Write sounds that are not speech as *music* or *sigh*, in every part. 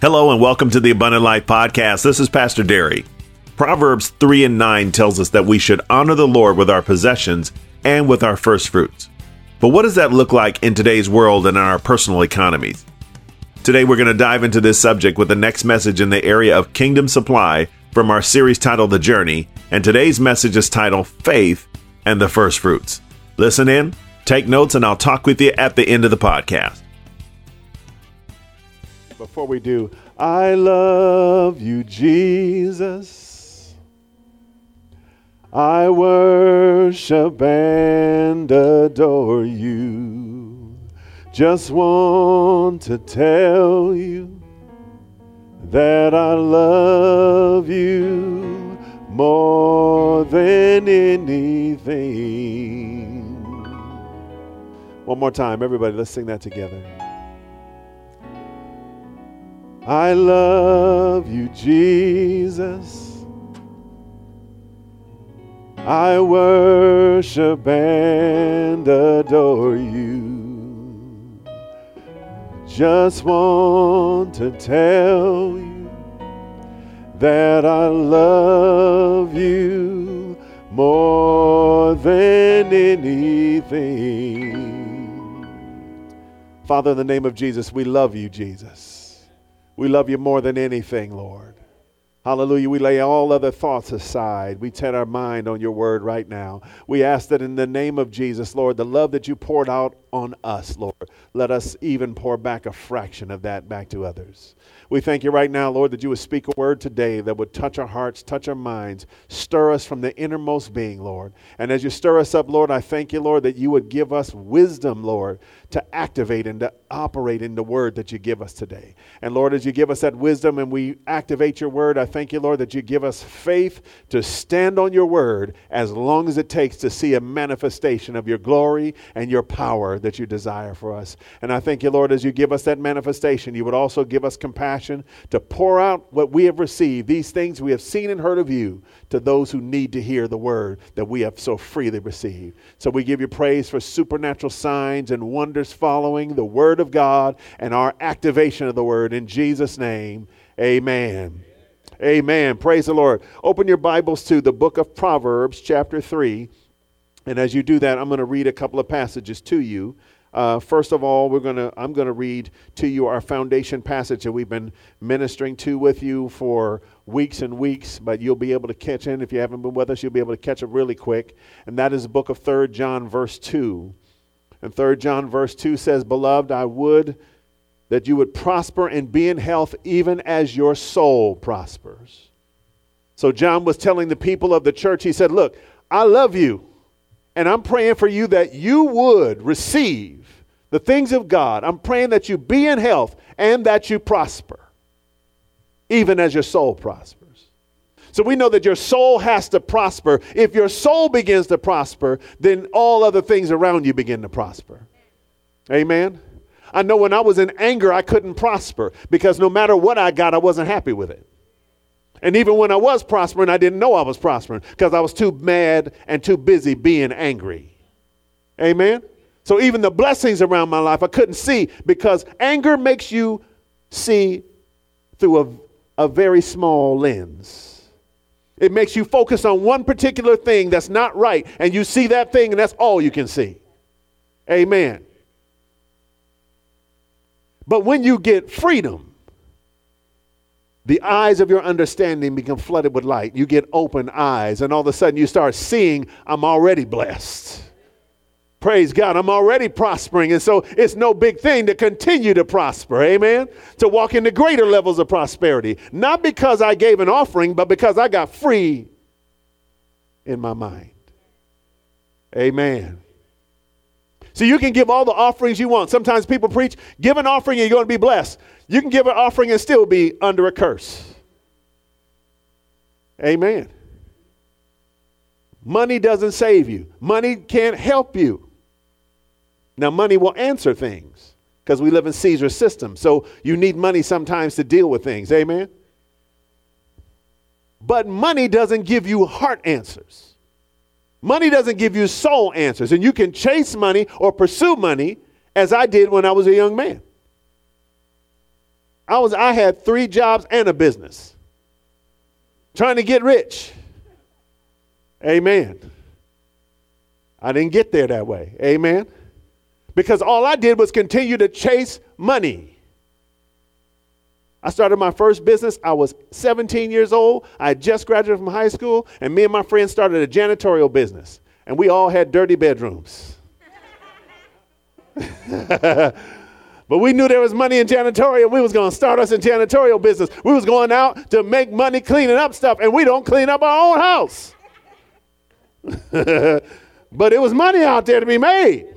Hello and welcome to the Abundant Life Podcast. This is Pastor Derry. Proverbs 3 and 9 tells us that we should honor the Lord with our possessions and with our first fruits. But what does that look like in today's world and in our personal economies? Today we're going to dive into this subject with the next message in the area of kingdom supply from our series titled The Journey, and today's message is titled Faith and the First Fruits. Listen in, take notes, and I'll talk with you at the end of the podcast. Before we do, I love you, Jesus. I worship and adore you. Just want to tell you that I love you more than anything. One more time, everybody, let's sing that together. I love you, Jesus. I worship and adore you. Just want to tell you that I love you more than anything. Father, in the name of Jesus, we love you, Jesus. We love you more than anything, Lord. Hallelujah. We lay all other thoughts aside. We set our mind on your word right now. We ask that in the name of Jesus, Lord, the love that you poured out on us, Lord, let us even pour back a fraction of that back to others. We thank you right now, Lord, that you would speak a word today that would touch our hearts, touch our minds, stir us from the innermost being, Lord. And as you stir us up, Lord, I thank you, Lord, that you would give us wisdom, Lord, to activate and to operate in the word that you give us today. And Lord, as you give us that wisdom and we activate your word, I thank you, Lord, that you give us faith to stand on your word as long as it takes to see a manifestation of your glory and your power that you desire for us. And I thank you, Lord, as you give us that manifestation, you would also give us compassion to pour out what we have received, these things we have seen and heard of you, to those who need to hear the word that we have so freely received. So we give you praise for supernatural signs and wonders following the word of God and our activation of the word. In Jesus' name, amen. Amen. Praise the Lord. Open your Bibles to the book of Proverbs, chapter 3. And as you do that, I'm going to read a couple of passages to you. Uh, first of all, we're gonna, I'm going to read to you our foundation passage that we've been ministering to with you for weeks and weeks, but you'll be able to catch in. If you haven't been with us, you'll be able to catch it really quick. And that is the book of 3 John, verse 2. And 3 John, verse 2 says, Beloved, I would that you would prosper and be in health even as your soul prospers. So John was telling the people of the church, he said, Look, I love you, and I'm praying for you that you would receive the things of God. I'm praying that you be in health and that you prosper, even as your soul prospers. So we know that your soul has to prosper. If your soul begins to prosper, then all other things around you begin to prosper. Amen. I know when I was in anger, I couldn't prosper because no matter what I got, I wasn't happy with it. And even when I was prospering, I didn't know I was prospering because I was too mad and too busy being angry. Amen. So even the blessings around my life I couldn't see because anger makes you see through a, a very small lens. It makes you focus on one particular thing that's not right, and you see that thing, and that's all you can see. Amen. But when you get freedom, the eyes of your understanding become flooded with light. You get open eyes, and all of a sudden you start seeing, I'm already blessed. Praise God. I'm already prospering. And so it's no big thing to continue to prosper. Amen. To walk into greater levels of prosperity. Not because I gave an offering, but because I got free in my mind. Amen. So you can give all the offerings you want. Sometimes people preach, give an offering and you're going to be blessed. You can give an offering and still be under a curse. Amen. Money doesn't save you, money can't help you. Now, money will answer things because we live in Caesar's system. So you need money sometimes to deal with things. Amen? But money doesn't give you heart answers. Money doesn't give you soul answers. And you can chase money or pursue money as I did when I was a young man. I was I had three jobs and a business. Trying to get rich. Amen. I didn't get there that way. Amen. Because all I did was continue to chase money. I started my first business. I was 17 years old. I had just graduated from high school, and me and my friends started a janitorial business. And we all had dirty bedrooms. *laughs* but we knew there was money in janitorial. We was going to start us a janitorial business. We was going out to make money cleaning up stuff, and we don't clean up our own house. *laughs* but it was money out there to be made.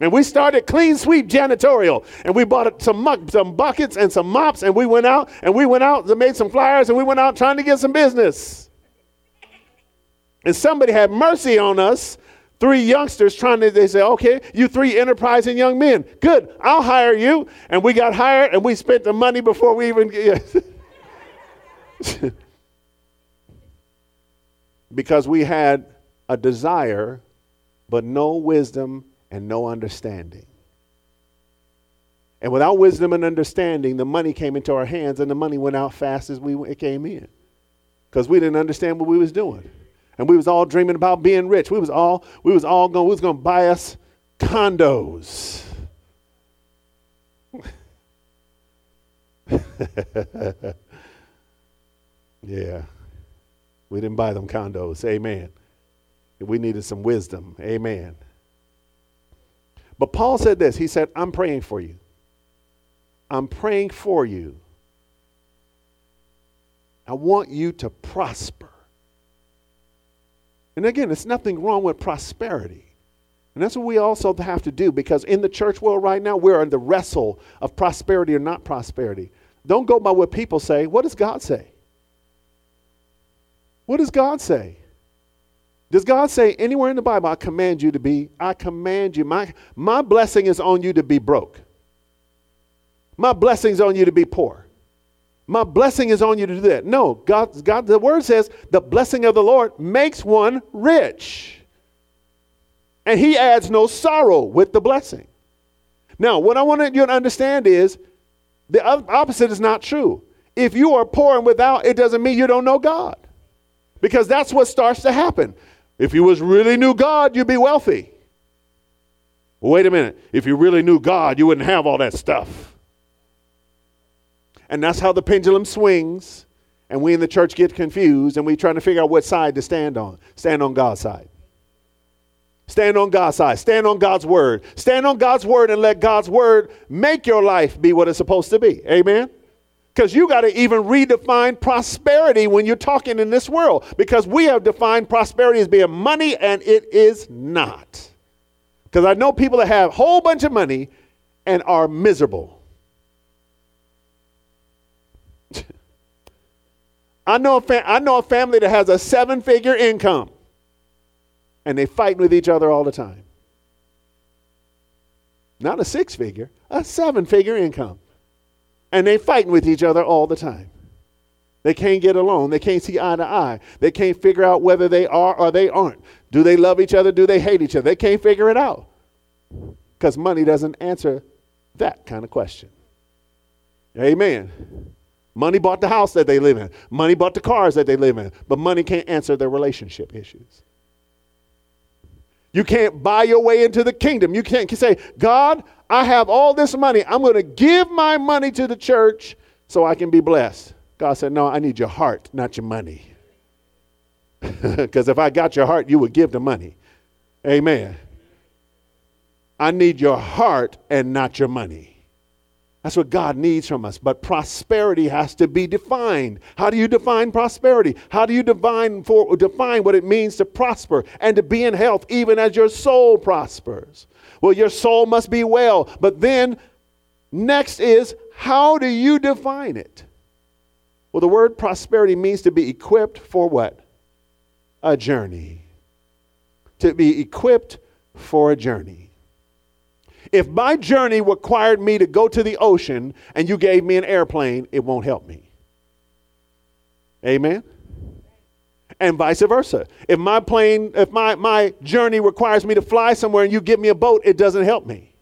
And we started clean sweep janitorial. And we bought some muck, some buckets and some mops, and we went out and we went out and made some flyers and we went out trying to get some business. And somebody had mercy on us. Three youngsters trying to, they said, okay, you three enterprising young men. Good, I'll hire you. And we got hired and we spent the money before we even. *laughs* because we had a desire, but no wisdom and no understanding. And without wisdom and understanding, the money came into our hands and the money went out fast as we, it came in. Because we didn't understand what we was doing. And we was all dreaming about being rich. We was all, we was all going, we was going to buy us condos. *laughs* yeah. We didn't buy them condos. Amen. We needed some wisdom. Amen. But Paul said this He said, I'm praying for you. I'm praying for you. I want you to prosper. And again, it's nothing wrong with prosperity. And that's what we also have to do because in the church world right now, we're in the wrestle of prosperity or not prosperity. Don't go by what people say. What does God say? What does God say? Does God say anywhere in the Bible, I command you to be, I command you, my, my blessing is on you to be broke. My blessing is on you to be poor. My blessing is on you to do that. No, God, God, the word says the blessing of the Lord makes one rich. And he adds no sorrow with the blessing. Now, what I want you to understand is the opposite is not true. If you are poor and without, it doesn't mean you don't know God. Because that's what starts to happen. If you was really knew God, you'd be wealthy. wait a minute. If you really knew God, you wouldn't have all that stuff. And that's how the pendulum swings. And we in the church get confused and we trying to figure out what side to stand on. Stand on God's side. Stand on God's side. Stand on God's word. Stand on God's word and let God's word make your life be what it's supposed to be. Amen. Because you got to even redefine prosperity when you're talking in this world. Because we have defined prosperity as being money, and it is not. Because I know people that have a whole bunch of money and are miserable. *laughs* I know, a I know a family that has a seven figure income and they fight with each other all the time. Not a six figure, a seven figure income and they fighting with each other all the time. They can't get along. They can't see eye to eye. They can't figure out whether they are or they aren't. Do they love each other? Do they hate each other? They can't figure it out because money doesn't answer that kind of question. Amen. Money bought the house that they live in. Money bought the cars that they live in. But money can't answer their relationship issues. You can't buy your way into the kingdom. You can't say, God, I have all this money. I'm going to give my money to the church so I can be blessed. God said, No, I need your heart, not your money. *laughs* Because if I got your heart, you would give the money. Amen. I need your heart and not your money. That's what God needs from us. But prosperity has to be defined. How do you define prosperity? How do you define, for, define what it means to prosper and to be in health, even as your soul prospers? Well, your soul must be well. But then, next is, how do you define it? Well, the word prosperity means to be equipped for what? A journey. To be equipped for a journey. If my journey required me to go to the ocean and you gave me an airplane, it won't help me. Amen? And vice versa. If my plane, if my, my journey requires me to fly somewhere and you give me a boat, it doesn't help me.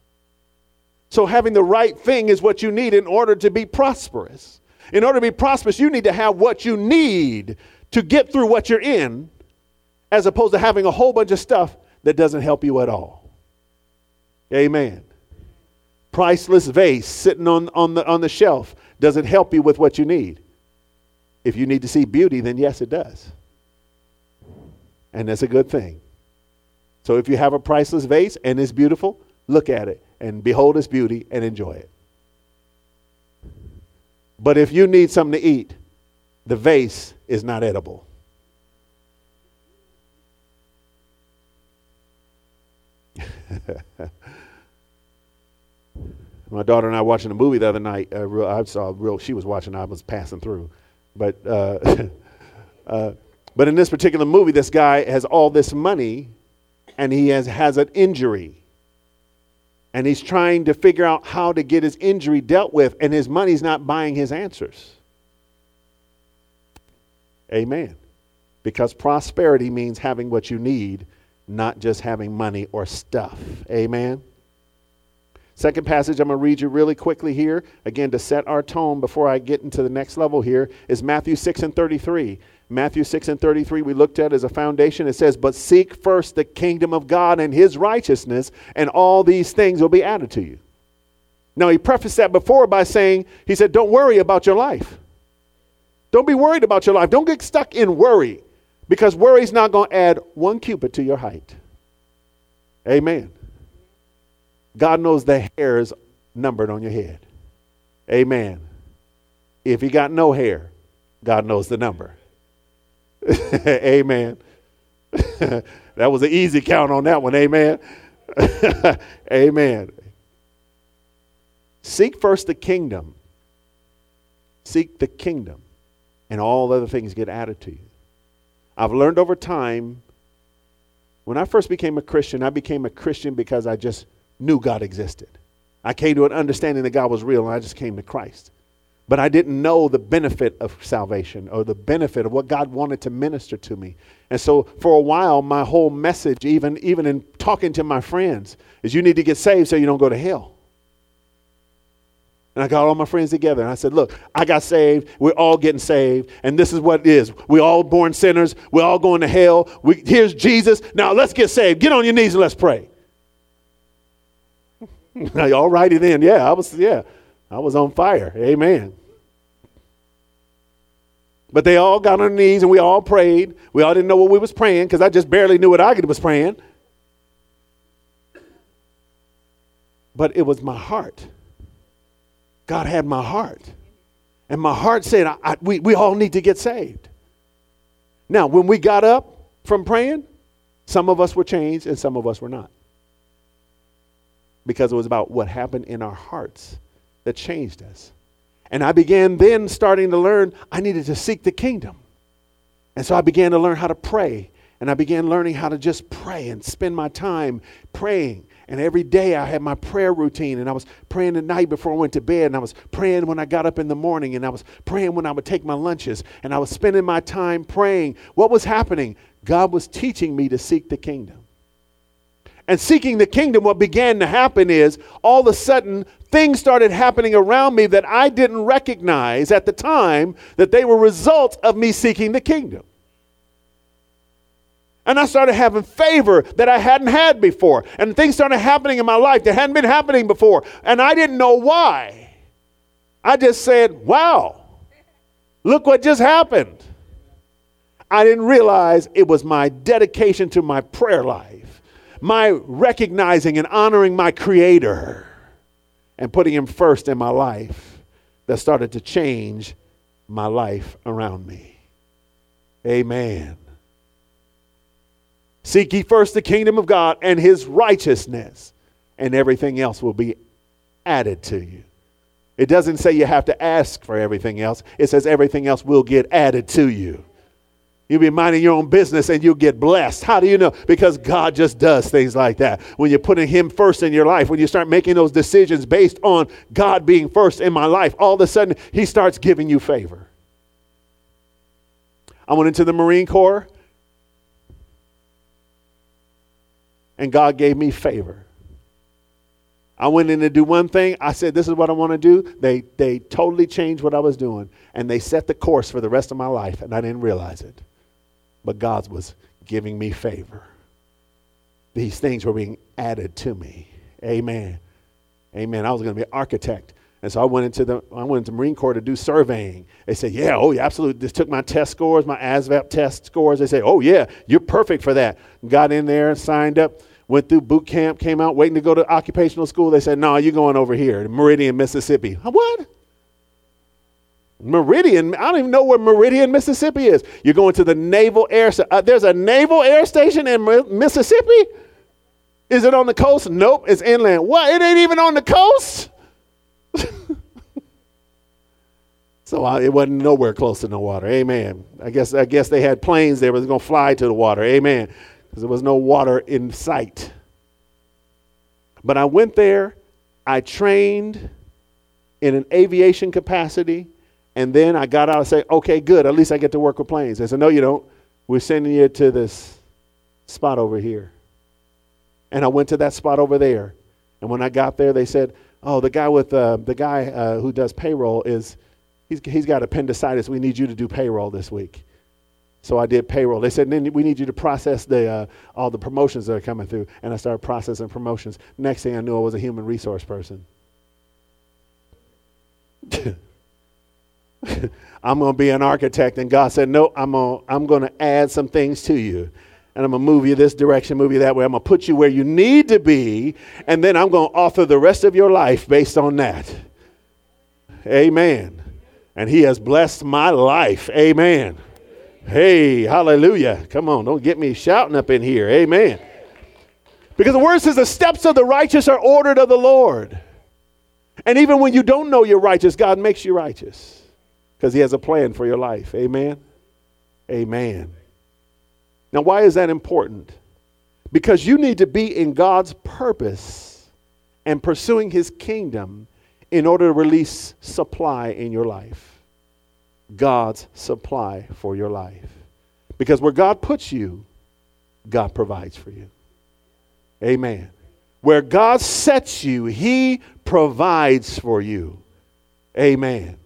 So, having the right thing is what you need in order to be prosperous. In order to be prosperous, you need to have what you need to get through what you're in, as opposed to having a whole bunch of stuff that doesn't help you at all. Amen. Priceless vase sitting on, on, the, on the shelf doesn't help you with what you need. If you need to see beauty, then yes, it does. And that's a good thing. So if you have a priceless vase and it's beautiful, look at it and behold its beauty and enjoy it. But if you need something to eat, the vase is not edible. *laughs* My daughter and I watching a movie the other night. Uh, real, I saw real. She was watching. I was passing through, but uh, *laughs* uh, but in this particular movie, this guy has all this money, and he has has an injury, and he's trying to figure out how to get his injury dealt with, and his money's not buying his answers. Amen. Because prosperity means having what you need, not just having money or stuff. Amen. Second passage I'm going to read you really quickly here, again, to set our tone before I get into the next level here, is Matthew 6 and 33. Matthew 6 and 33, we looked at as a foundation. It says, But seek first the kingdom of God and his righteousness, and all these things will be added to you. Now, he prefaced that before by saying, He said, Don't worry about your life. Don't be worried about your life. Don't get stuck in worry because worry is not going to add one cubit to your height. Amen. God knows the hairs numbered on your head. Amen. If you got no hair, God knows the number. *laughs* Amen. *laughs* that was an easy count on that one. Amen. *laughs* Amen. Seek first the kingdom. Seek the kingdom, and all other things get added to you. I've learned over time, when I first became a Christian, I became a Christian because I just knew God existed. I came to an understanding that God was real, and I just came to Christ. But I didn't know the benefit of salvation or the benefit of what God wanted to minister to me. And so for a while, my whole message, even, even in talking to my friends, is you need to get saved so you don't go to hell. And I got all my friends together and I said, Look, I got saved. We're all getting saved. And this is what it is. We're all born sinners. We're all going to hell. We, here's Jesus. Now let's get saved. Get on your knees and let's pray. all righty then. Yeah, I was, yeah, I was on fire. Amen. But they all got on their knees and we all prayed. We all didn't know what we was praying because I just barely knew what I was praying. But it was my heart. God had my heart. And my heart said, I, I, we, we all need to get saved. Now, when we got up from praying, some of us were changed and some of us were not. Because it was about what happened in our hearts that changed us. And I began then starting to learn I needed to seek the kingdom. And so I began to learn how to pray. And I began learning how to just pray and spend my time praying. And every day I had my prayer routine. And I was praying at night before I went to bed. And I was praying when I got up in the morning. And I was praying when I would take my lunches. And I was spending my time praying. What was happening? God was teaching me to seek the kingdom. And seeking the kingdom, what began to happen is all of a sudden things started happening around me that I didn't recognize at the time that they were results of me seeking the kingdom. And I started having favor that I hadn't had before. And things started happening in my life that hadn't been happening before. And I didn't know why. I just said, wow, look what just happened. I didn't realize it was my dedication to my prayer life, my recognizing and honoring my Creator and putting Him first in my life that started to change my life around me. Amen. Seek ye first the kingdom of God and his righteousness, and everything else will be added to you. It doesn't say you have to ask for everything else, it says everything else will get added to you. You'll be minding your own business and you'll get blessed. How do you know? Because God just does things like that. When you're putting Him first in your life, when you start making those decisions based on God being first in my life, all of a sudden He starts giving you favor. I went into the Marine Corps. and God gave me favor. I went in to do one thing. I said, This is what I want to do. They, they totally changed what I was doing. And they set the course for the rest of my life. And I didn't realize it. But God was giving me favor. These things were being added to me. Amen. Amen. I was going to be an architect. And so I went into the I went into Marine Corps to do surveying. They said, "Yeah, oh yeah, absolutely." Just took my test scores, my ASVAB test scores. They said, "Oh yeah, you're perfect for that." Got in there, signed up, went through boot camp, came out waiting to go to occupational school. They said, "No, you're going over here, Meridian, Mississippi." What? Meridian? I don't even know where Meridian, Mississippi is. You're going to the Naval Air. Uh, there's a Naval Air Station in Mississippi. Is it on the coast? Nope, it's inland. What? It ain't even on the coast. *laughs* so I, it wasn't nowhere close to no water. Amen. I guess I guess they had planes there, but going to fly to the water. Amen. Because there was no water in sight. But I went there. I trained in an aviation capacity, and then I got out and said, "Okay, good. At least I get to work with planes." They said, "No, you don't. We're sending you to this spot over here." And I went to that spot over there. And when I got there, they said, oh, the guy with uh, the guy uh, who does payroll is he's, he's got appendicitis. We need you to do payroll this week. So I did payroll. They said, then we need you to process the, uh, all the promotions that are coming through. And I started processing promotions. Next thing I knew, I was a human resource person. *laughs* *laughs* I'm going to be an architect. And God said, no, I'm going I'm to add some things to you and I'm going to move you this direction, move you that way. I'm going to put you where you need to be, and then I'm going to author the rest of your life based on that. Amen. And He has blessed my life. Amen. Hey, hallelujah. Come on, don't get me shouting up in here. Amen. Because the word says the steps of the righteous are ordered of the Lord. And even when you don't know you're righteous, God makes you righteous because He has a plan for your life. Amen. Amen. Now, why is that important? Because you need to be in God's purpose and pursuing His kingdom in order to release supply in your life. God's supply for your life. Because where God puts you, God provides for you. Amen. Where God sets you, He provides for you. Amen.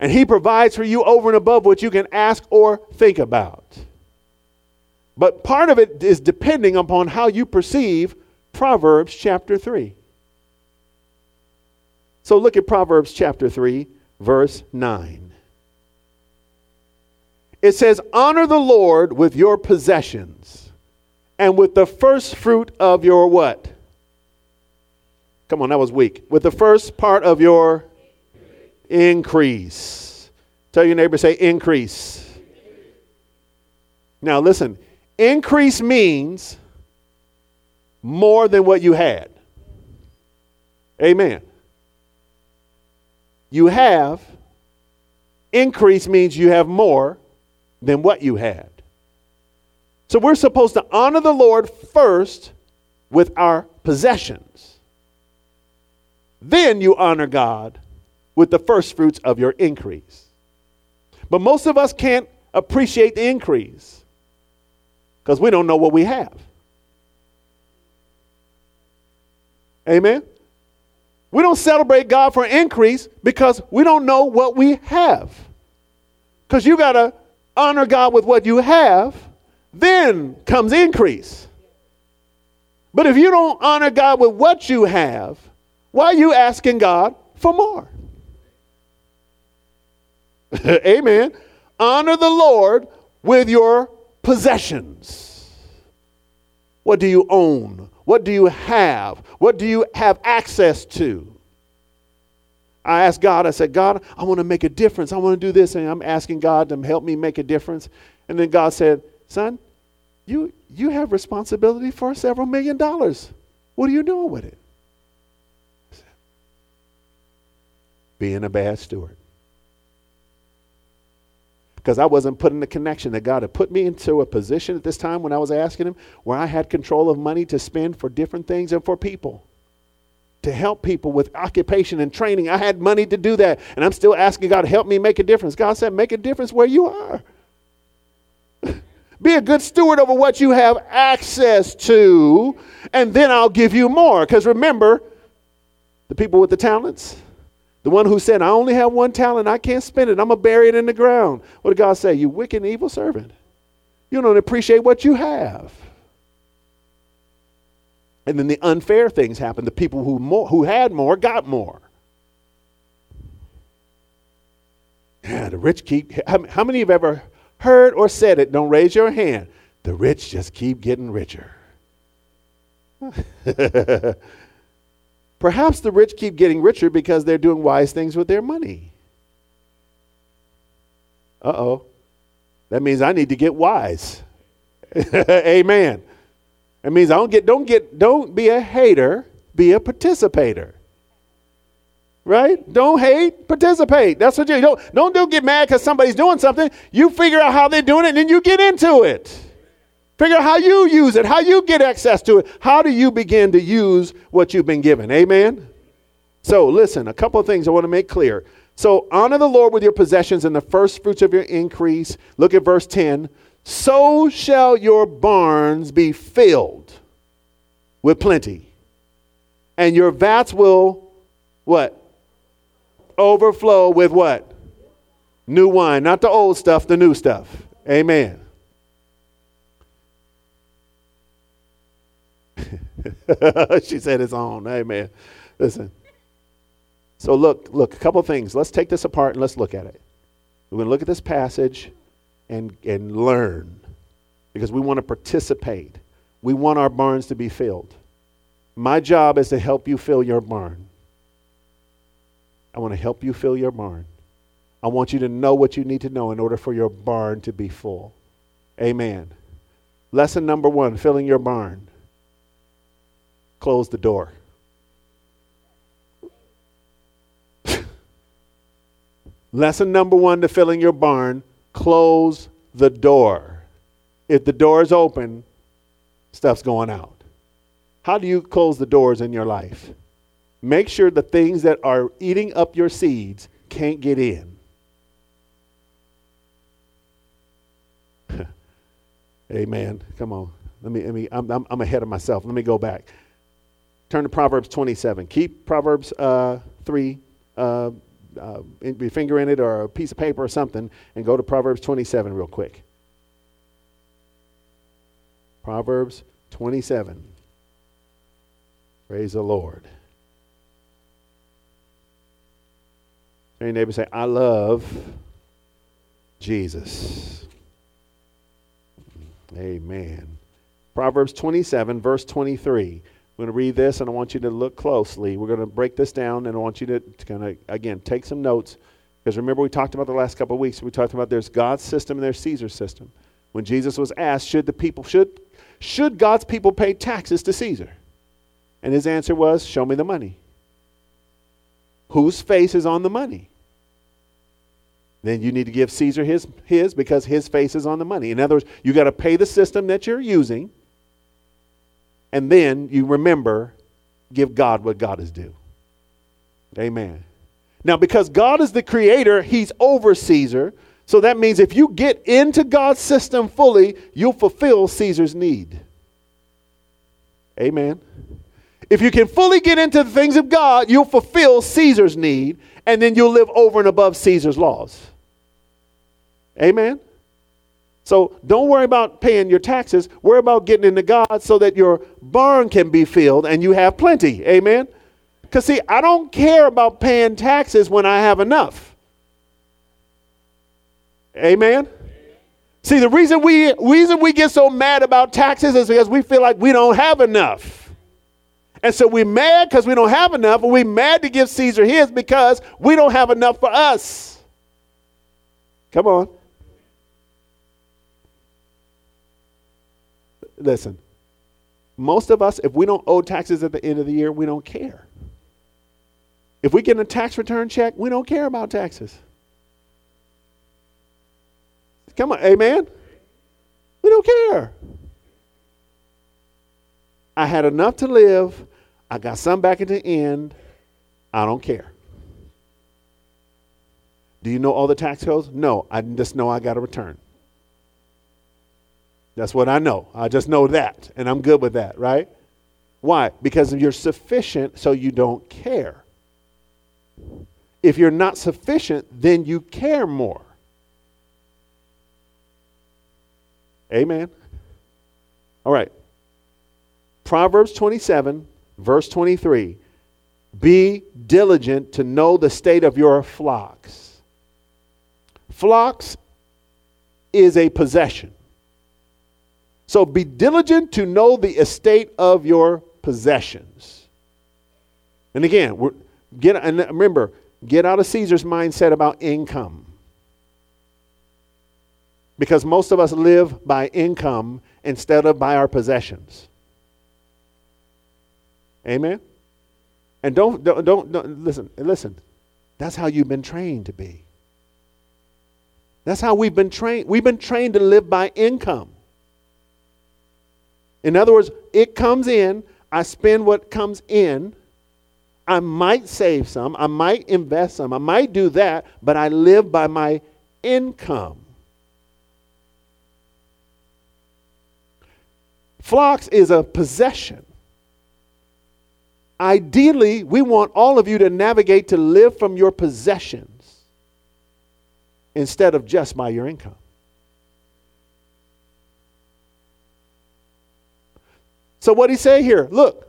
And He provides for you over and above what you can ask or think about. But part of it is depending upon how you perceive Proverbs chapter 3. So look at Proverbs chapter 3, verse 9. It says, Honor the Lord with your possessions and with the first fruit of your what? Come on, that was weak. With the first part of your increase. Tell your neighbor, say increase. Now listen, Increase means more than what you had. Amen. You have, increase means you have more than what you had. So we're supposed to honor the Lord first with our possessions. Then you honor God with the first fruits of your increase. But most of us can't appreciate the increase because we don't know what we have. Amen. We don't celebrate God for increase because we don't know what we have. Because you got to honor God with what you have, then comes increase. But if you don't honor God with what you have, why are you asking God for more? *laughs* Amen. Honor the Lord with your possessions. What do you own? What do you have? What do you have access to? I asked God, I said, God, I want to make a difference. I want to do this. And I'm asking God to help me make a difference. And then God said, Son, you, you have responsibility for several million dollars. What are you doing with it? Being a bad steward because I wasn't putting the connection that God had put me into a position at this time when I was asking Him where I had control of money to spend for different things and for people. To help people with occupation and training. I had money to do that. And I'm still asking God to help me make a difference. God said, make a difference where you are. *laughs* Be a good steward over what you have access to, and then I'll give you more. Because remember, The people with the talents? The one who said, I only have one talent, I can't spend it, I'm going to bury it in the ground. What did God say? You wicked and evil servant. You don't appreciate what you have. And then the unfair things happen. The people who, more, who had more got more. Yeah, the rich keep. How, many have ever heard or said it? Don't raise your hand. The rich just keep getting richer. *laughs* Perhaps the rich keep getting richer because they're doing wise things with their money. Uh oh. That means I need to get wise. *laughs* Amen. It means I don't get don't get don't be a hater, be a participator. Right? Don't hate, participate. That's what you don't don't do get mad because somebody's doing something. You figure out how they're doing it and then you get into it. Figure out how you use it, how you get access to it. How do you begin to use what you've been given? Amen. So listen, a couple of things I want to make clear. So honor the Lord with your possessions and the first fruits of your increase. Look at verse 10. So shall your barns be filled with plenty. And your vats will what? Overflow with what? New wine. Not the old stuff, the new stuff. Amen. *laughs* she said it's on. Amen. Listen. So look, look, a couple things. Let's take this apart and let's look at it. We're going to look at this passage and, and learn because we want to participate. We want our barns to be filled. My job is to help you fill your barn. I want to help you fill your barn. I want you to know what you need to know in order for your barn to be full. Amen. Lesson number one filling your barn. Close the door. *laughs* Lesson number one to filling your barn close the door. If the door is open, stuff's going out. How do you close the doors in your life? Make sure the things that are eating up your seeds can't get in. *laughs* Amen. Come on. Let me, let me I'm, I'm, I'm, ahead of myself. Let me go back. Turn to Proverbs 27. Keep Proverbs uh, 3 uh, uh, your finger in it or a piece of paper or something and go to Proverbs 27 real quick. Proverbs 27. Praise the Lord. Your neighbor say, I love Jesus. Amen. Proverbs 27, verse 23. I'm going to read this and I want you to look closely. We're going to break this down and I want you to, to kind of, again, take some notes. Because remember, we talked about the last couple of weeks, we talked about there's God's system and there's Caesar's system. When Jesus was asked, should the people, should, should God's people pay taxes to Caesar? And his answer was, show me the money. Whose face is on the money? Then you need to give Caesar his, his because his face is on the money. In other words, you got to pay the system that you're using and then you remember, give God what God is due. Amen. Now, because God is the creator, He's over Caesar. So that means if you get into God's system fully, you'll fulfill Caesar's need. Amen. If you can fully get into the things of God, you'll fulfill Caesar's need, and then you'll live over and above Caesar's laws. Amen. So don't worry about paying your taxes. Worry about getting into God so that your barn can be filled and you have plenty. Amen. Because, see, I don't care about paying taxes when I have enough. Amen. See, the reason we reason we get so mad about taxes is because we feel like we don't have enough. And so we're mad because we don't have enough, and we're mad to give Caesar his because we don't have enough for us. Come on. Listen, most of us, if we don't owe taxes at the end of the year, we don't care. If we get a tax return check, we don't care about taxes. Come on, amen? We don't care. I had enough to live. I got some back at the end. I don't care. Do you know all the tax codes? No, I just know I got a return. That's what I know. I just know that, and I'm good with that, right? Why? Because if you're sufficient, so you don't care. If you're not sufficient, then you care more. Amen. All right. Proverbs 27, verse 23. Be diligent to know the state of your flocks. Flocks is a possession. So be diligent to know the estate of your possessions. And again, get and remember, get out of Caesar's mindset about income. Because most of us live by income instead of by our possessions. Amen. And don't, don't, don't, don't listen, listen. That's how you've been trained to be. That's how we've been trained. We've been trained to live by income. In other words, it comes in, I spend what comes in. I might save some, I might invest some, I might do that, but I live by my income. Flocks is a possession. Ideally, we want all of you to navigate to live from your possessions instead of just by your income. So, what he say here? Look,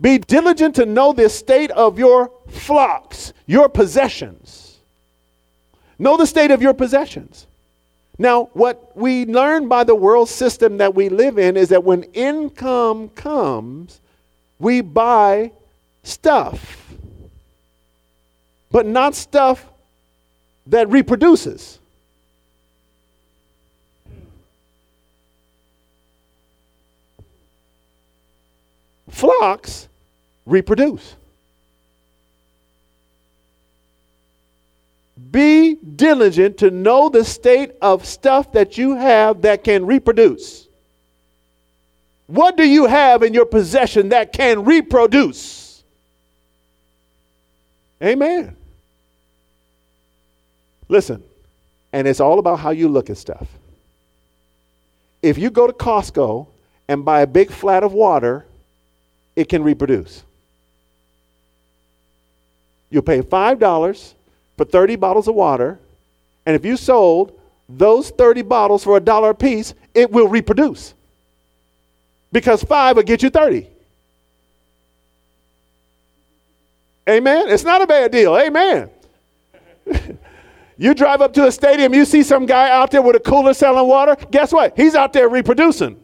be diligent to know the state of your flocks, your possessions. Know the state of your possessions. Now, what we learn by the world system that we live in is that when income comes, we buy stuff, but not stuff that reproduces. Flocks reproduce. Be diligent to know the state of stuff that you have that can reproduce. What do you have in your possession that can reproduce? Amen. Listen, and it's all about how you look at stuff. If you go to Costco and buy a big flat of water, it can reproduce. You'll pay $5 for 30 bottles of water, and if you sold those 30 bottles for a dollar a piece, it will reproduce. Because five will get you 30. Amen? It's not a bad deal. Amen. *laughs* you drive up to a stadium, you see some guy out there with a cooler selling water. Guess what? He's out there reproducing.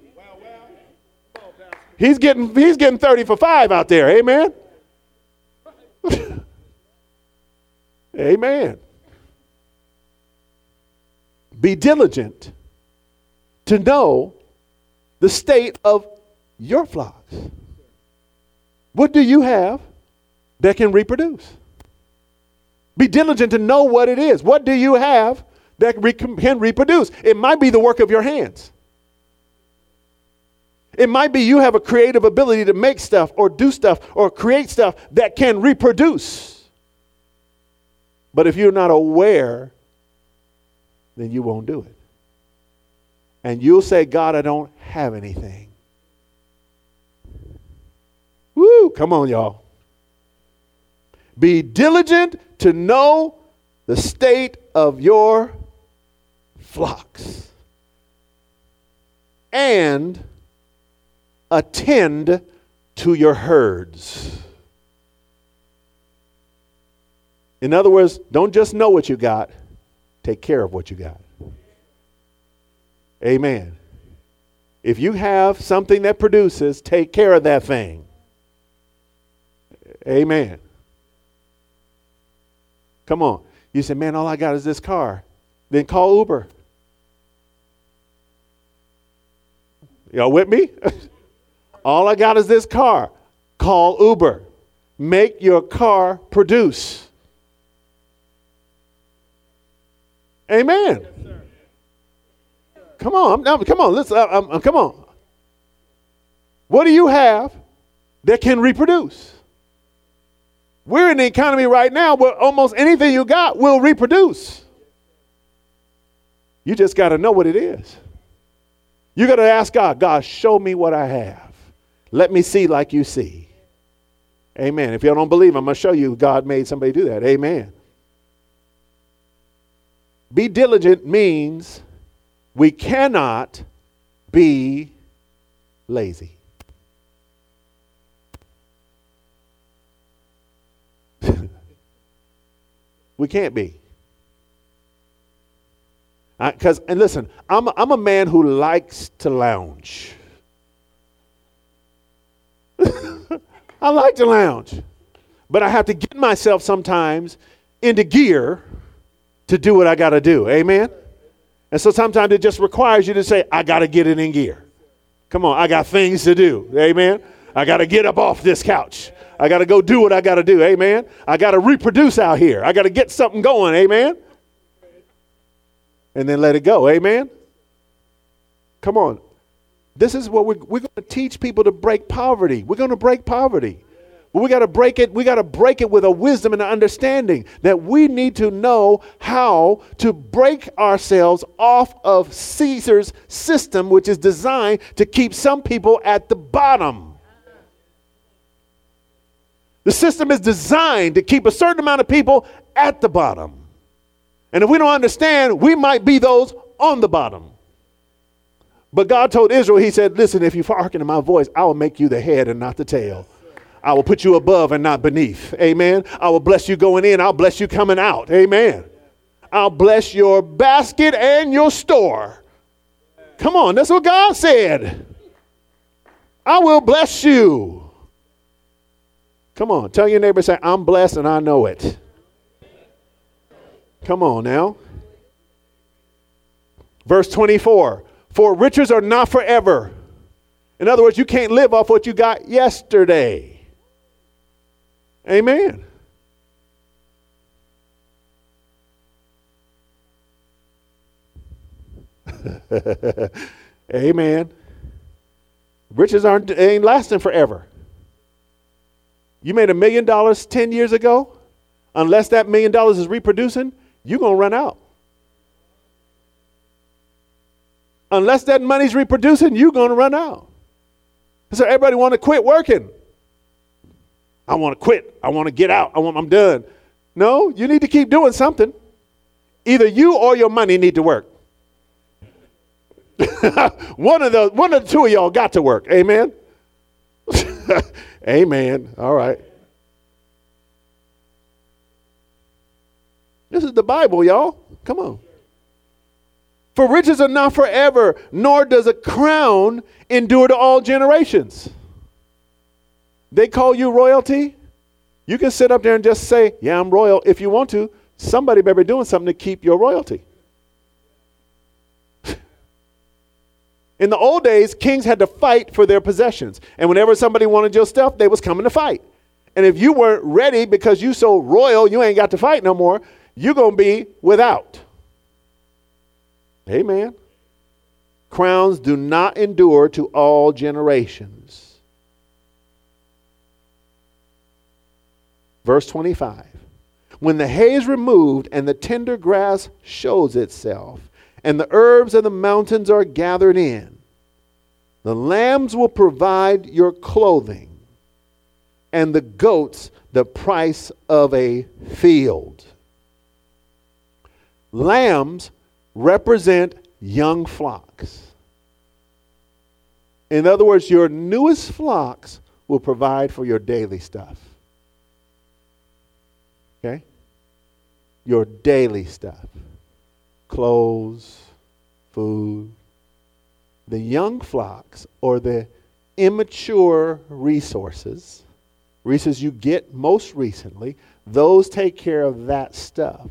He's getting, he's getting 30 for five out there. Amen? *laughs* Amen. Be diligent to know the state of your flocks. What do you have that can reproduce? Be diligent to know what it is. What do you have that can reproduce? It might be the work of your hands. It might be you have a creative ability to make stuff or do stuff or create stuff that can reproduce. But if you're not aware, then you won't do it. And you'll say, God, I don't have anything. Woo, come on, y'all. Be diligent to know the state of your flocks and attend to your herds. In other words, don't just know what you got, take care of what you got. Amen. If you have something that produces, take care of that thing. Amen. Come on. You say, man, all I got is this car. Then call Uber. Y'all with me? *laughs* all I got is this car. Call Uber. Make your car produce. Amen. Yes, come on, now, come on, let's, uh, um, uh, come on. What do you have that can reproduce? We're in the economy right now where almost anything you got will reproduce. You just got to know what it is. You got to ask God, God, show me what I have. Let me see like you see. Amen. If y'all don't believe, I'm going to show you God made somebody do that. Amen. Be diligent means we cannot be lazy. *laughs* we can't be. Because, and listen, I'm, I'm a man who likes to lounge. *laughs* I like to lounge. But I have to get myself sometimes into gear to do what I got to do. Amen? And so sometimes it just requires you to say, I got to get it in gear. Come on, I got things to do. Amen? I got to get up off this couch. I got to go do what I got to do. Amen? I got to reproduce out here. I got to get something going. Amen? and then let it go. Amen? Come on. This is what we're, we're going to teach people to break poverty. We're going to break poverty. But we got to break it. We got to break it with a wisdom and an understanding that we need to know how to break ourselves off of Caesar's system, which is designed to keep some people at the bottom. The system is designed to keep a certain amount of people at the bottom. And if we don't understand, we might be those on the bottom. But God told Israel, He said, Listen, if you hearken to my voice, I will make you the head and not the tail. I will put you above and not beneath. Amen. I will bless you going in, I'll bless you coming out. Amen. I'll bless your basket and your store. Come on, that's what God said. I will bless you. Come on, tell your neighbor, say, I'm blessed and I know it. Come on now. Verse 24 For riches are not forever. In other words, you can't live off what you got yesterday. Amen. *laughs* Amen. Riches aren't ain't lasting forever. You made a million dollars 10 years ago, unless that million dollars is reproducing, you're going to run out. Unless that money's reproducing, you're going to run out. So everybody want to quit working. I want to quit. I want to get out. I want, I'm done. No, you need to keep doing something. Either you or your money need to work. *laughs* one of the one of the two of y'all got to work. Amen. *laughs* Amen. All right. This is the Bible, y'all. Come on. For riches are not forever, nor does a crown endure to all generations. They call you royalty. You can sit up there and just say, Yeah, I'm royal if you want to. Somebody better be doing something to keep your royalty. *laughs* In the old days, kings had to fight for their possessions. And whenever somebody wanted your stuff, they was coming to fight. And if you weren't ready because you so royal, you ain't got to fight no more, you're going to be without. Amen. Crowns do not endure to all generations. Verse 25. When the hay is removed and the tender grass shows itself, and the herbs of the mountains are gathered in, the lambs will provide your clothing, and the goats the price of a field. Lambs represent young flocks. In other words, your newest flocks will provide for your daily stuff. Okay? Your daily stuff clothes, food. The young flocks or the immature resources, resources you get most recently, those take care of that stuff.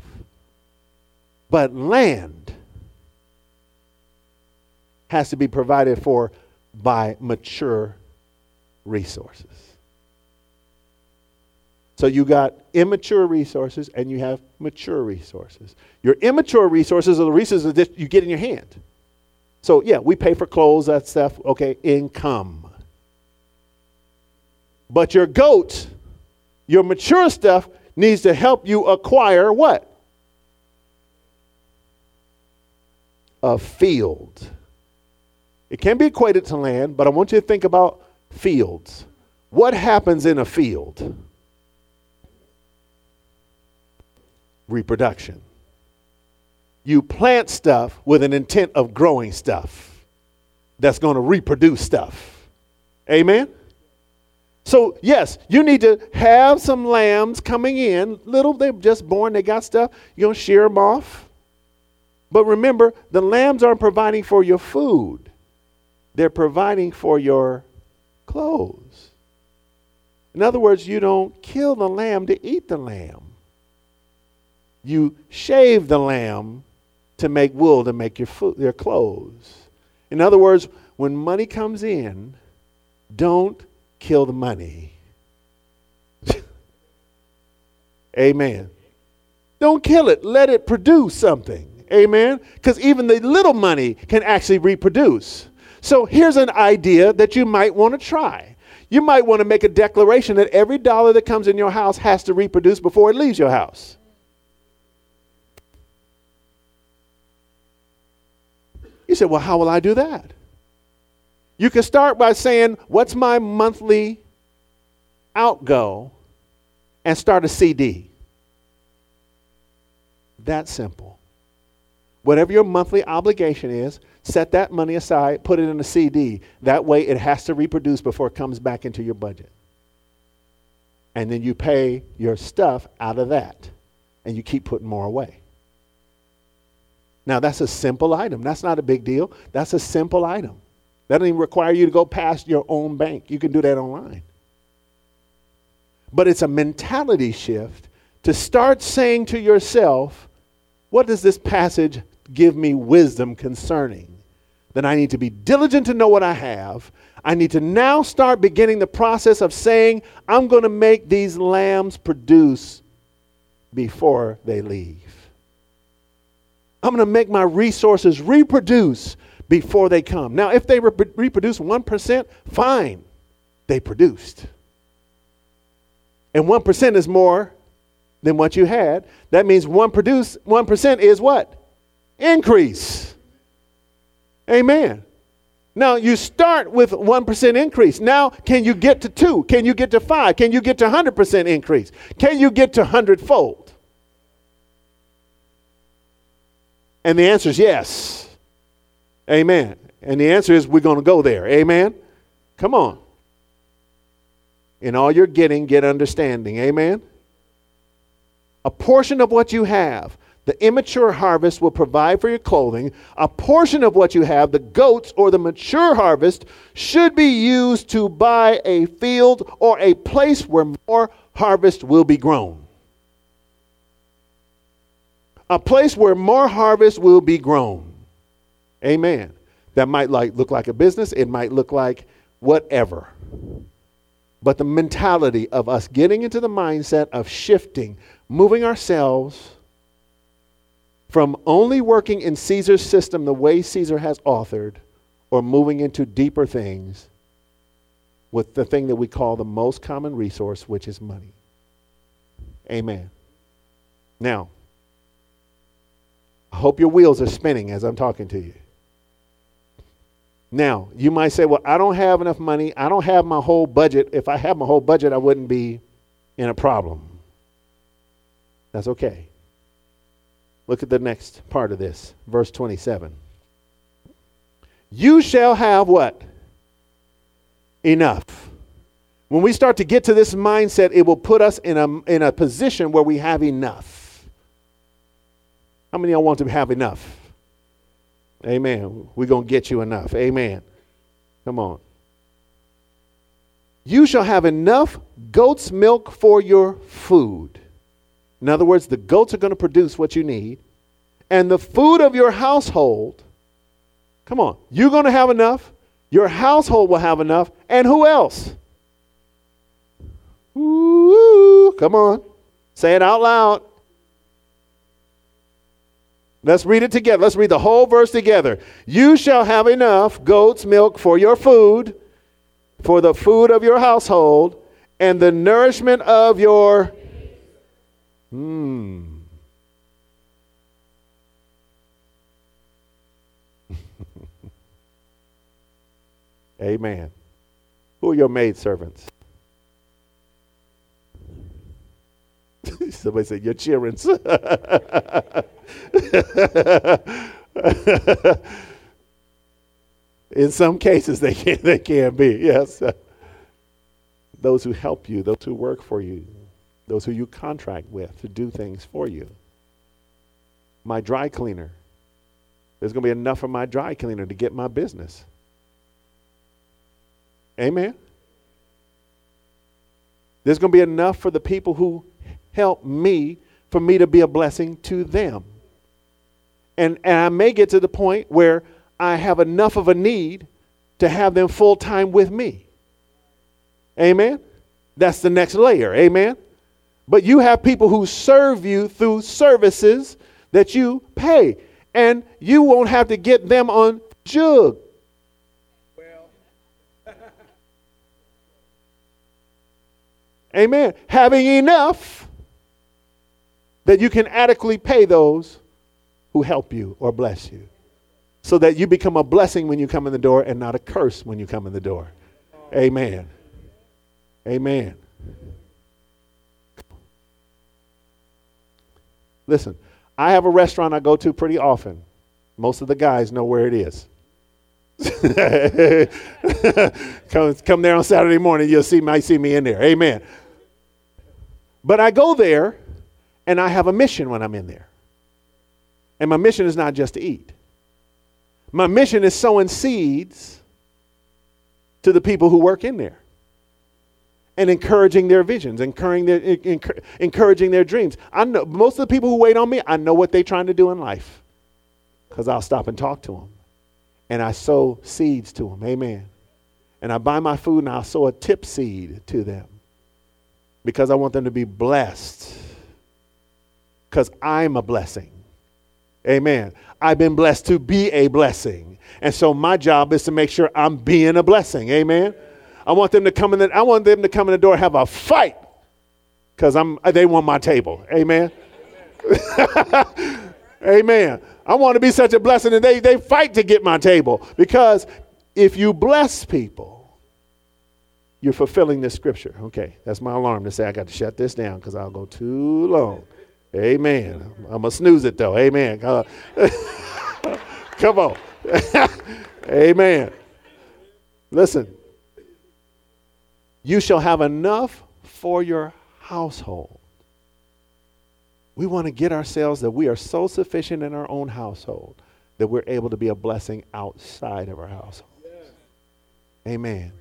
But land has to be provided for by mature resources. So you got immature resources and you have mature resources. Your immature resources are the resources that you get in your hand. So yeah, we pay for clothes, that stuff, okay, income. But your goat, your mature stuff needs to help you acquire what? a field. It can be equated to land, but I want you to think about fields. What happens in a field? Reproduction. You plant stuff with an intent of growing stuff that's going to reproduce stuff. Amen? So, yes, you need to have some lambs coming in. Little, they're just born, they got stuff. You're going to shear them off. But remember, the lambs aren't providing for your food, they're providing for your clothes. In other words, you don't kill the lamb to eat the lamb. You shave the lamb to make wool to make your food, your clothes. In other words, when money comes in, don't kill the money. *laughs* Amen. Don't kill it. Let it produce something. Amen. Because even the little money can actually reproduce. So here's an idea that you might want to try. You might want to make a declaration that every dollar that comes in your house has to reproduce before it leaves your house. You said, Well, how will I do that? You can start by saying, What's my monthly outgo? and start a CD. That simple. Whatever your monthly obligation is, set that money aside, put it in a CD. That way it has to reproduce before it comes back into your budget. And then you pay your stuff out of that, and you keep putting more away. Now, that's a simple item. That's not a big deal. That's a simple item. That doesn't even require you to go past your own bank. You can do that online. But it's a mentality shift to start saying to yourself, what does this passage give me wisdom concerning? Then I need to be diligent to know what I have. I need to now start beginning the process of saying, I'm going to make these lambs produce before they leave. I'm going to make my resources reproduce before they come. Now, if they re- reproduce 1%, fine, they produced. And 1% is more than what you had. That means 1 produce 1% is what? Increase. Amen. Now you start with 1% increase. Now, can you get to 2? Can you get to 5? Can you get to 100% increase? Can you get to 100 fold? And the answer is yes. Amen. And the answer is we're going to go there. Amen. Come on. In all you're getting, get understanding. Amen. A portion of what you have, the immature harvest will provide for your clothing. A portion of what you have, the goats or the mature harvest, should be used to buy a field or a place where more harvest will be grown a place where more harvest will be grown. Amen. That might like look like a business, it might look like whatever. But the mentality of us getting into the mindset of shifting, moving ourselves from only working in Caesar's system the way Caesar has authored, or moving into deeper things with the thing that we call the most common resource, which is money. Amen. Now, I hope your wheels are spinning as I'm talking to you. Now, you might say, well, I don't have enough money. I don't have my whole budget. If I had my whole budget, I wouldn't be in a problem. That's okay. Look at the next part of this, verse 27. You shall have what? Enough. When we start to get to this mindset, it will put us in a, in a position where we have enough. How many of y'all want to have enough? Amen. We're going to get you enough. Amen. Come on. You shall have enough goat's milk for your food. In other words, the goats are going to produce what you need. And the food of your household, come on, you're going to have enough. Your household will have enough. And who else? Ooh, come on. Say it out loud. Let's read it together. Let's read the whole verse together. You shall have enough goat's milk for your food, for the food of your household, and the nourishment of your. Hmm. *laughs* Amen. Who are your maid servants? *laughs* Somebody said, Your children. *laughs* In some cases, they can, they can be, yes. Those who help you, those who work for you, those who you contract with to do things for you. My dry cleaner. There's going to be enough for my dry cleaner to get my business. Amen. There's going to be enough for the people who help me for me to be a blessing to them. And, and I may get to the point where I have enough of a need to have them full time with me. Amen. That's the next layer. Amen. But you have people who serve you through services that you pay, and you won't have to get them on jug. Well. *laughs* Amen. Having enough that you can adequately pay those who help you or bless you. So that you become a blessing when you come in the door and not a curse when you come in the door. Amen. Amen. Listen, I have a restaurant I go to pretty often. Most of the guys know where it is. *laughs* come, come there on Saturday morning, you'll see might see me in there. Amen. But I go there and I have a mission when I'm in there. And my mission is not just to eat. My mission is sowing seeds to the people who work in there and encouraging their visions, encouraging their, encouraging their dreams. I know most of the people who wait on me, I know what they're trying to do in life because I'll stop and talk to them. And I sow seeds to them. Amen. And I buy my food and I'll sow a tip seed to them because I want them to be blessed because I'm a blessing. Amen. I've been blessed to be a blessing. And so my job is to make sure I'm being a blessing. Amen. I want them to come in the, I want them to come in the door have a fight because I'm they want my table. Amen. *laughs* Amen. I want to be such a blessing and they, they fight to get my table because if you bless people, you're fulfilling this scripture. Okay, that's my alarm to say I got to shut this down because I'll go too long. Amen. I'm to snooze it though. Amen. Uh, *laughs* come on. *laughs* Amen. Listen, you shall have enough for your household. We want to get ourselves that we are so sufficient in our own household that we're able to be a blessing outside of our household. Amen.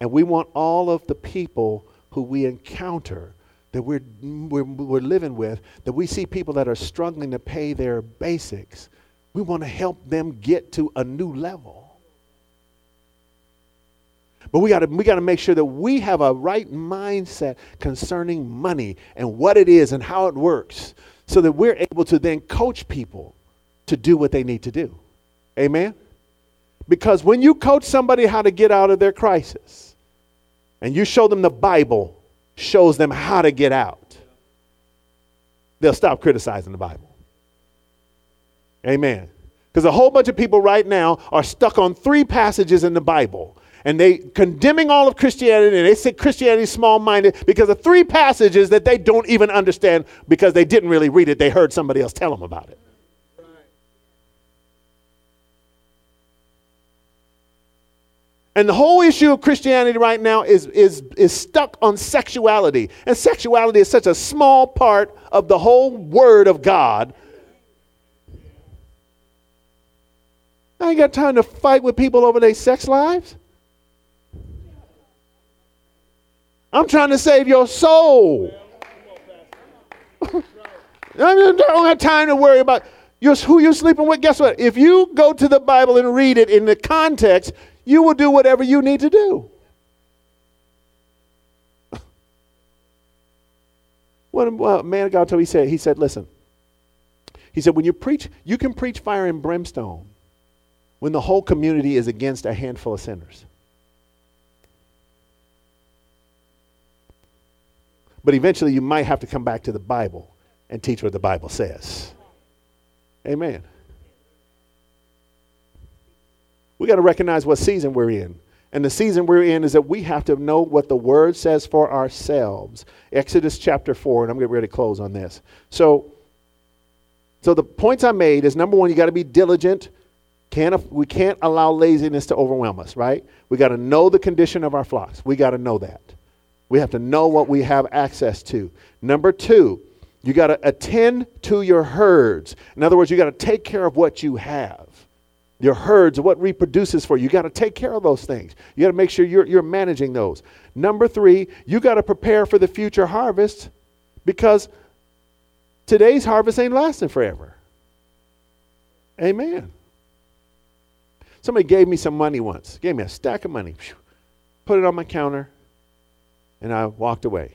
And we want all of the people who we encounter that we're, we're, we're living with, that we see people that are struggling to pay their basics, we want to help them get to a new level. But we got to we got to make sure that we have a right mindset concerning money and what it is and how it works so that we're able to then coach people to do what they need to do. Amen. Because when you coach somebody how to get out of their crisis and you show them the Bible shows them how to get out, they'll stop criticizing the Bible. Amen. Because a whole bunch of people right now are stuck on three passages in the Bible. And they condemning all of Christianity, and they say Christianity is small minded because of three passages that they don't even understand because they didn't really read it. They heard somebody else tell them about it. And the whole issue of Christianity right now is, is, is stuck on sexuality. And sexuality is such a small part of the whole Word of God. I ain't got time to fight with people over their sex lives. I'm trying to save your soul. *laughs* I don't have time to worry about who you're sleeping with. Guess what? If you go to the Bible and read it in the context, you will do whatever you need to do. *laughs* A man of God told me, he said, he said, listen, he said, when you preach, you can preach fire and brimstone when the whole community is against a handful of sinners. But eventually you might have to come back to the Bible and teach what the Bible says. Amen. We got to recognize what season we're in. and the season we're in is that we have to know what the word says for ourselves. Exodus chapter 4, and I'm getting ready to close on this. So, so the points I made is number one, you got to be diligent. Can't, we can't allow laziness to overwhelm us, right? We got to know the condition of our flocks. We got to know that. We have to know what we have access to. Number two, you got to attend to your herds. In other words, you got to take care of what you have. Your herds, what reproduces for you. You got to take care of those things. You got to make sure you're, you're managing those. Number three, you got to prepare for the future harvest because today's harvest ain't lasting forever. Amen. Somebody gave me some money once, gave me a stack of money, put it on my counter, and I walked away.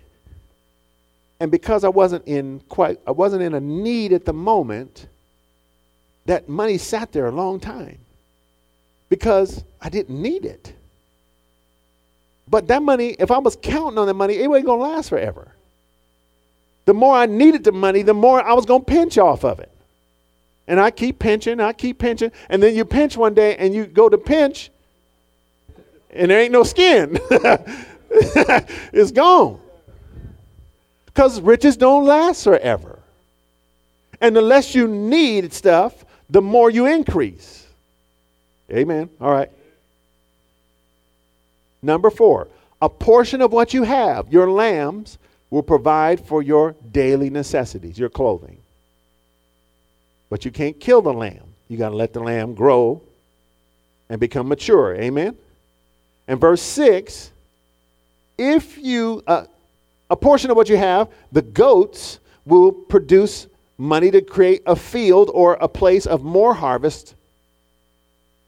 And because I wasn't in quite, I wasn't in a need at the moment, that money sat there a long time because I didn't need it. But that money, if I was counting on that money, it wasn't going to last forever. The more I needed the money, the more I was going to pinch off of it. And I keep pinching, I keep pinching, and then you pinch one day and you go to pinch, and there ain't no skin. *laughs* *laughs* it's gone. Because riches don't last forever. And the less you need stuff, the more you increase. Amen. All right. Number four, a portion of what you have, your lambs, will provide for your daily necessities, your clothing. But you can't kill the lamb. You got to let the lamb grow and become mature. Amen. And verse 6 if you, uh, a portion of what you have, the goats will produce money to create a field or a place of more harvest,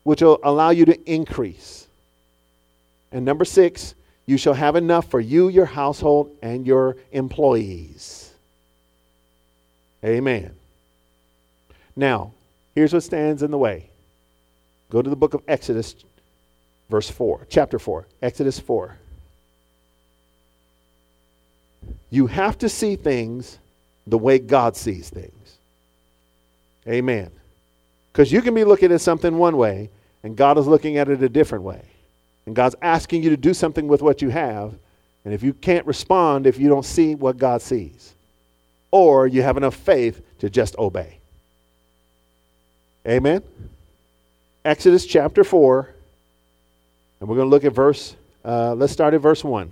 which will allow you to increase. And number six, you shall have enough for you, your household, and your employees. Amen. Now, here's what stands in the way. Go to the book of Exodus, verse 4, chapter 4, Exodus 4. You have to see things the way God sees things. Amen. Because you can be looking at something one way, and God is looking at it a different way. And God's asking you to do something with what you have, and if you can't respond if you don't see what God sees, or you have enough faith to just obey. Amen. Exodus chapter 4, and we're going to look at verse, uh, let's start at verse 1.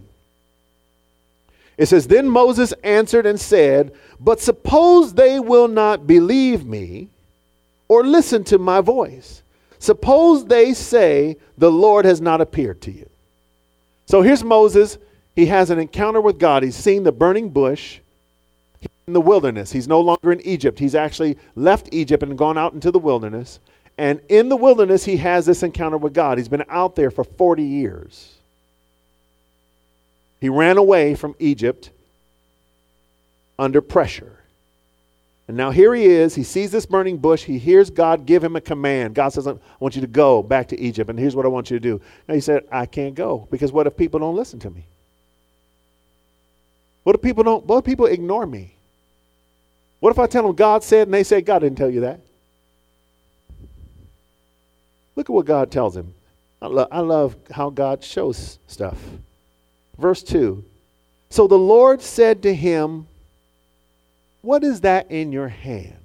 It says, Then Moses answered and said, But suppose they will not believe me or listen to my voice. Suppose they say, The Lord has not appeared to you. So here's Moses. He has an encounter with God. He's seen the burning bush in the wilderness. He's no longer in Egypt. He's actually left Egypt and gone out into the wilderness. And in the wilderness, he has this encounter with God. He's been out there for 40 years. He ran away from Egypt under pressure. And now here he is. He sees this burning bush. He hears God give him a command. God says, I want you to go back to Egypt, and here's what I want you to do. Now he said, I can't go because what if people don't listen to me? What if people don't, what if people ignore me? What if I tell them God said and they say, God didn't tell you that? Look at what God tells him. I, lo- I love how God shows stuff. Verse 2 So the Lord said to him, What is that in your hand?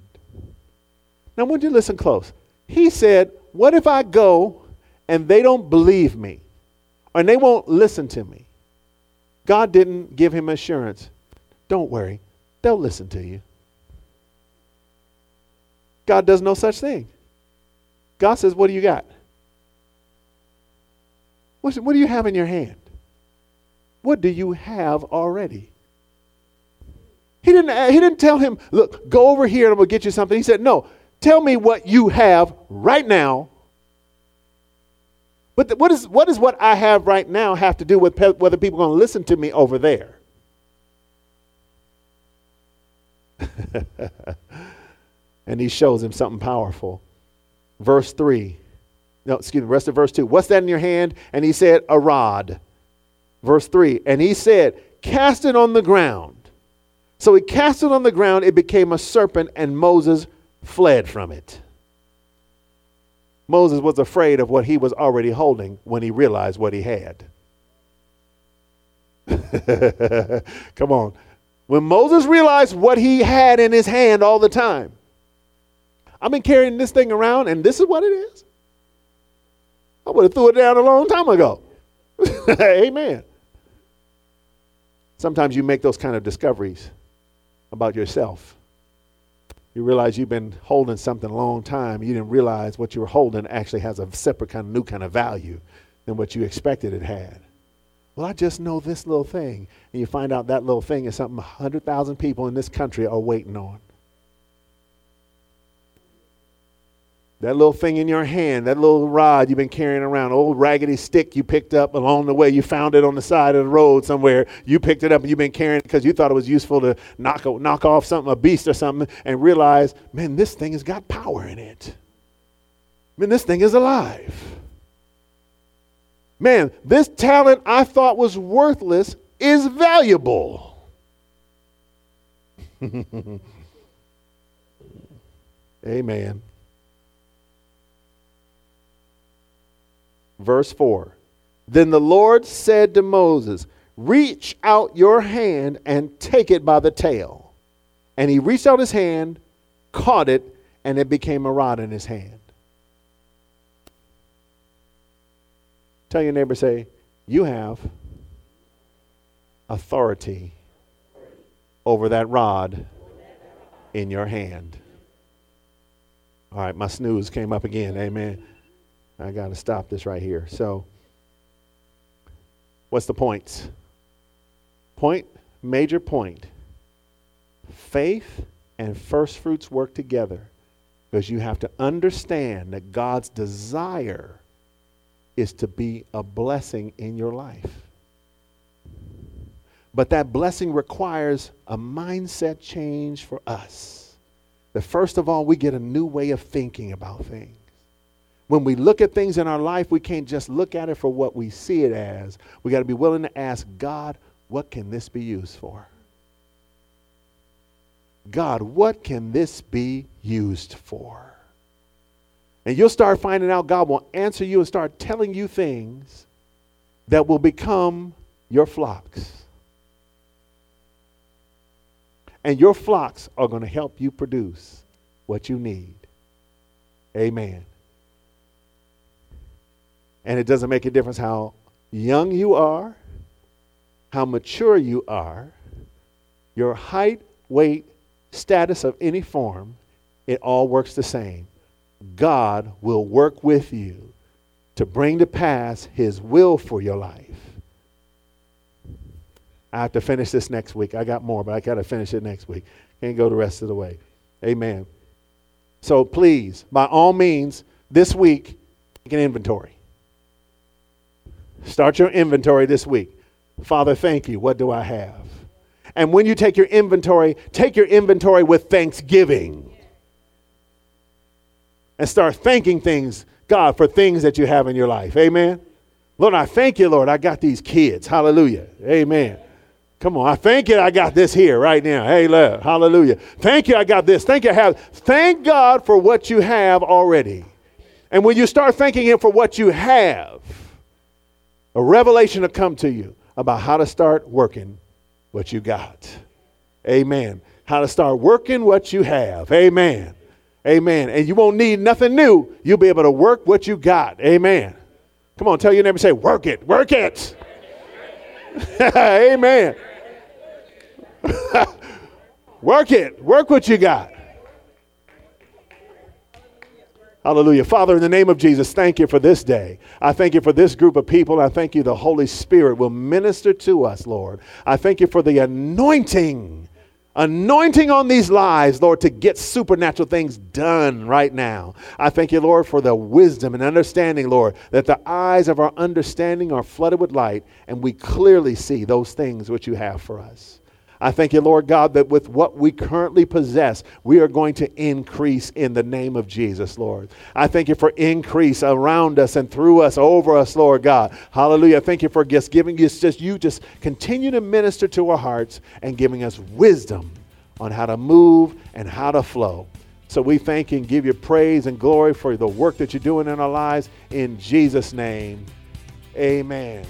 Now, would you listen close? He said, What if I go and they don't believe me and they won't listen to me? God didn't give him assurance. Don't worry, they'll listen to you. God does no such thing. God says, What do you got? What, what do you have in your hand? What do you have already? He didn't, he didn't tell him, look, go over here and I'm going to get you something. He said, no, tell me what you have right now. But the, what, is, what what I have right now have to do with pe- whether people are going to listen to me over there? *laughs* and he shows him something powerful. Verse 3. No, excuse me, rest of verse 2. What's that in your hand? And he said, A rod. Verse 3 And he said, Cast it on the ground. So he cast it on the ground, it became a serpent, and Moses fled from it. Moses was afraid of what he was already holding when he realized what he had. *laughs* Come on. When Moses realized what he had in his hand all the time, I've been carrying this thing around and this is what it is. I would have threw it down a long time ago. *laughs* Amen. Sometimes you make those kind of discoveries about yourself. You realize you've been holding something a long time. You didn't realize what you were holding actually has a separate kind of new kind of value than what you expected it had. Well, I just know this little thing. And you find out that little thing is something 100,000 people in this country are waiting on. That little thing in your hand, that little rod you've been carrying around, old raggedy stick you picked up along the way. You found it on the side of the road somewhere. You picked it up and you've been carrying it because you thought it was useful to knock, knock off something, a beast or something, and realize, man, this thing has got power in it. Man, this thing is alive. Man, this talent I thought was worthless is valuable. *laughs* Amen. Verse 4 Then the Lord said to Moses, Reach out your hand and take it by the tail. And he reached out his hand, caught it, and it became a rod in his hand. Tell your neighbor, say, You have authority over that rod in your hand. All right, my snooze came up again. Amen. I got to stop this right here. So, what's the points? Point, major point. Faith and first fruits work together because you have to understand that God's desire is to be a blessing in your life. But that blessing requires a mindset change for us. That first of all, we get a new way of thinking about things. When we look at things in our life, we can't just look at it for what we see it as. We got to be willing to ask God, what can this be used for? God, what can this be used for? And you'll start finding out God will answer you and start telling you things that will become your flocks. And your flocks are going to help you produce what you need. Amen. And it doesn't make a difference how young you are, how mature you are, your height, weight, status of any form, it all works the same. God will work with you to bring to pass his will for your life. I have to finish this next week. I got more, but I got to finish it next week. Can't go the rest of the way. Amen. So please, by all means, this week, take an inventory. Start your inventory this week. Father, thank you. What do I have? And when you take your inventory, take your inventory with thanksgiving. And start thanking things, God, for things that you have in your life. Amen. Lord, I thank you, Lord. I got these kids. Hallelujah. Amen. Come on. I thank you I got this here right now. Hey, Lord. Hallelujah. Thank you I got this. Thank you I have. Thank God for what you have already. And when you start thanking Him for what you have, a revelation will come to you about how to start working what you got. Amen. How to start working what you have. Amen. Amen. And you won't need nothing new. You'll be able to work what you got. Amen. Come on, tell your neighbor, say, work it, work it. *laughs* Amen. *laughs* work it, work what you got. Hallelujah. Father, in the name of Jesus, thank you for this day. I thank you for this group of people. I thank you the Holy Spirit will minister to us, Lord. I thank you for the anointing, anointing on these lives, Lord, to get supernatural things done right now. I thank you, Lord, for the wisdom and understanding, Lord, that the eyes of our understanding are flooded with light and we clearly see those things which you have for us. I thank you, Lord God, that with what we currently possess, we are going to increase in the name of Jesus, Lord. I thank you for increase around us and through us, over us, Lord God. Hallelujah. Thank you for just giving us just you just continue to minister to our hearts and giving us wisdom on how to move and how to flow. So we thank and give you praise and glory for the work that you're doing in our lives. In Jesus' name, amen.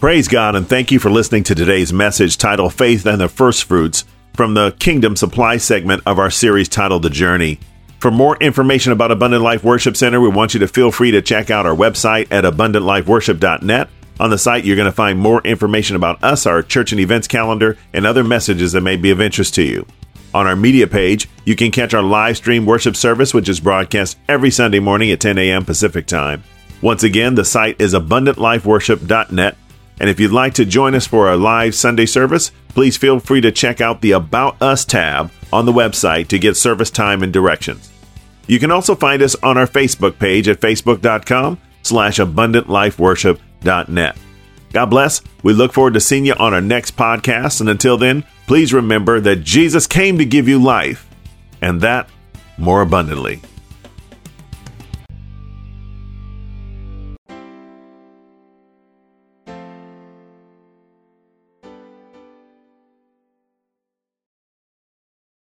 Praise God and thank you for listening to today's message titled Faith and the First Fruits from the Kingdom Supply segment of our series titled The Journey. For more information about Abundant Life Worship Center, we want you to feel free to check out our website at abundantlifeworship.net. On the site, you're going to find more information about us, our church and events calendar, and other messages that may be of interest to you. On our media page, you can catch our live stream worship service, which is broadcast every Sunday morning at 10 a.m. Pacific Time. Once again, the site is abundantlifeworship.net. And if you'd like to join us for a live Sunday service, please feel free to check out the About Us tab on the website to get service time and directions. You can also find us on our Facebook page at facebook.com slash abundantlifeworship.net. God bless. We look forward to seeing you on our next podcast. And until then, please remember that Jesus came to give you life and that more abundantly.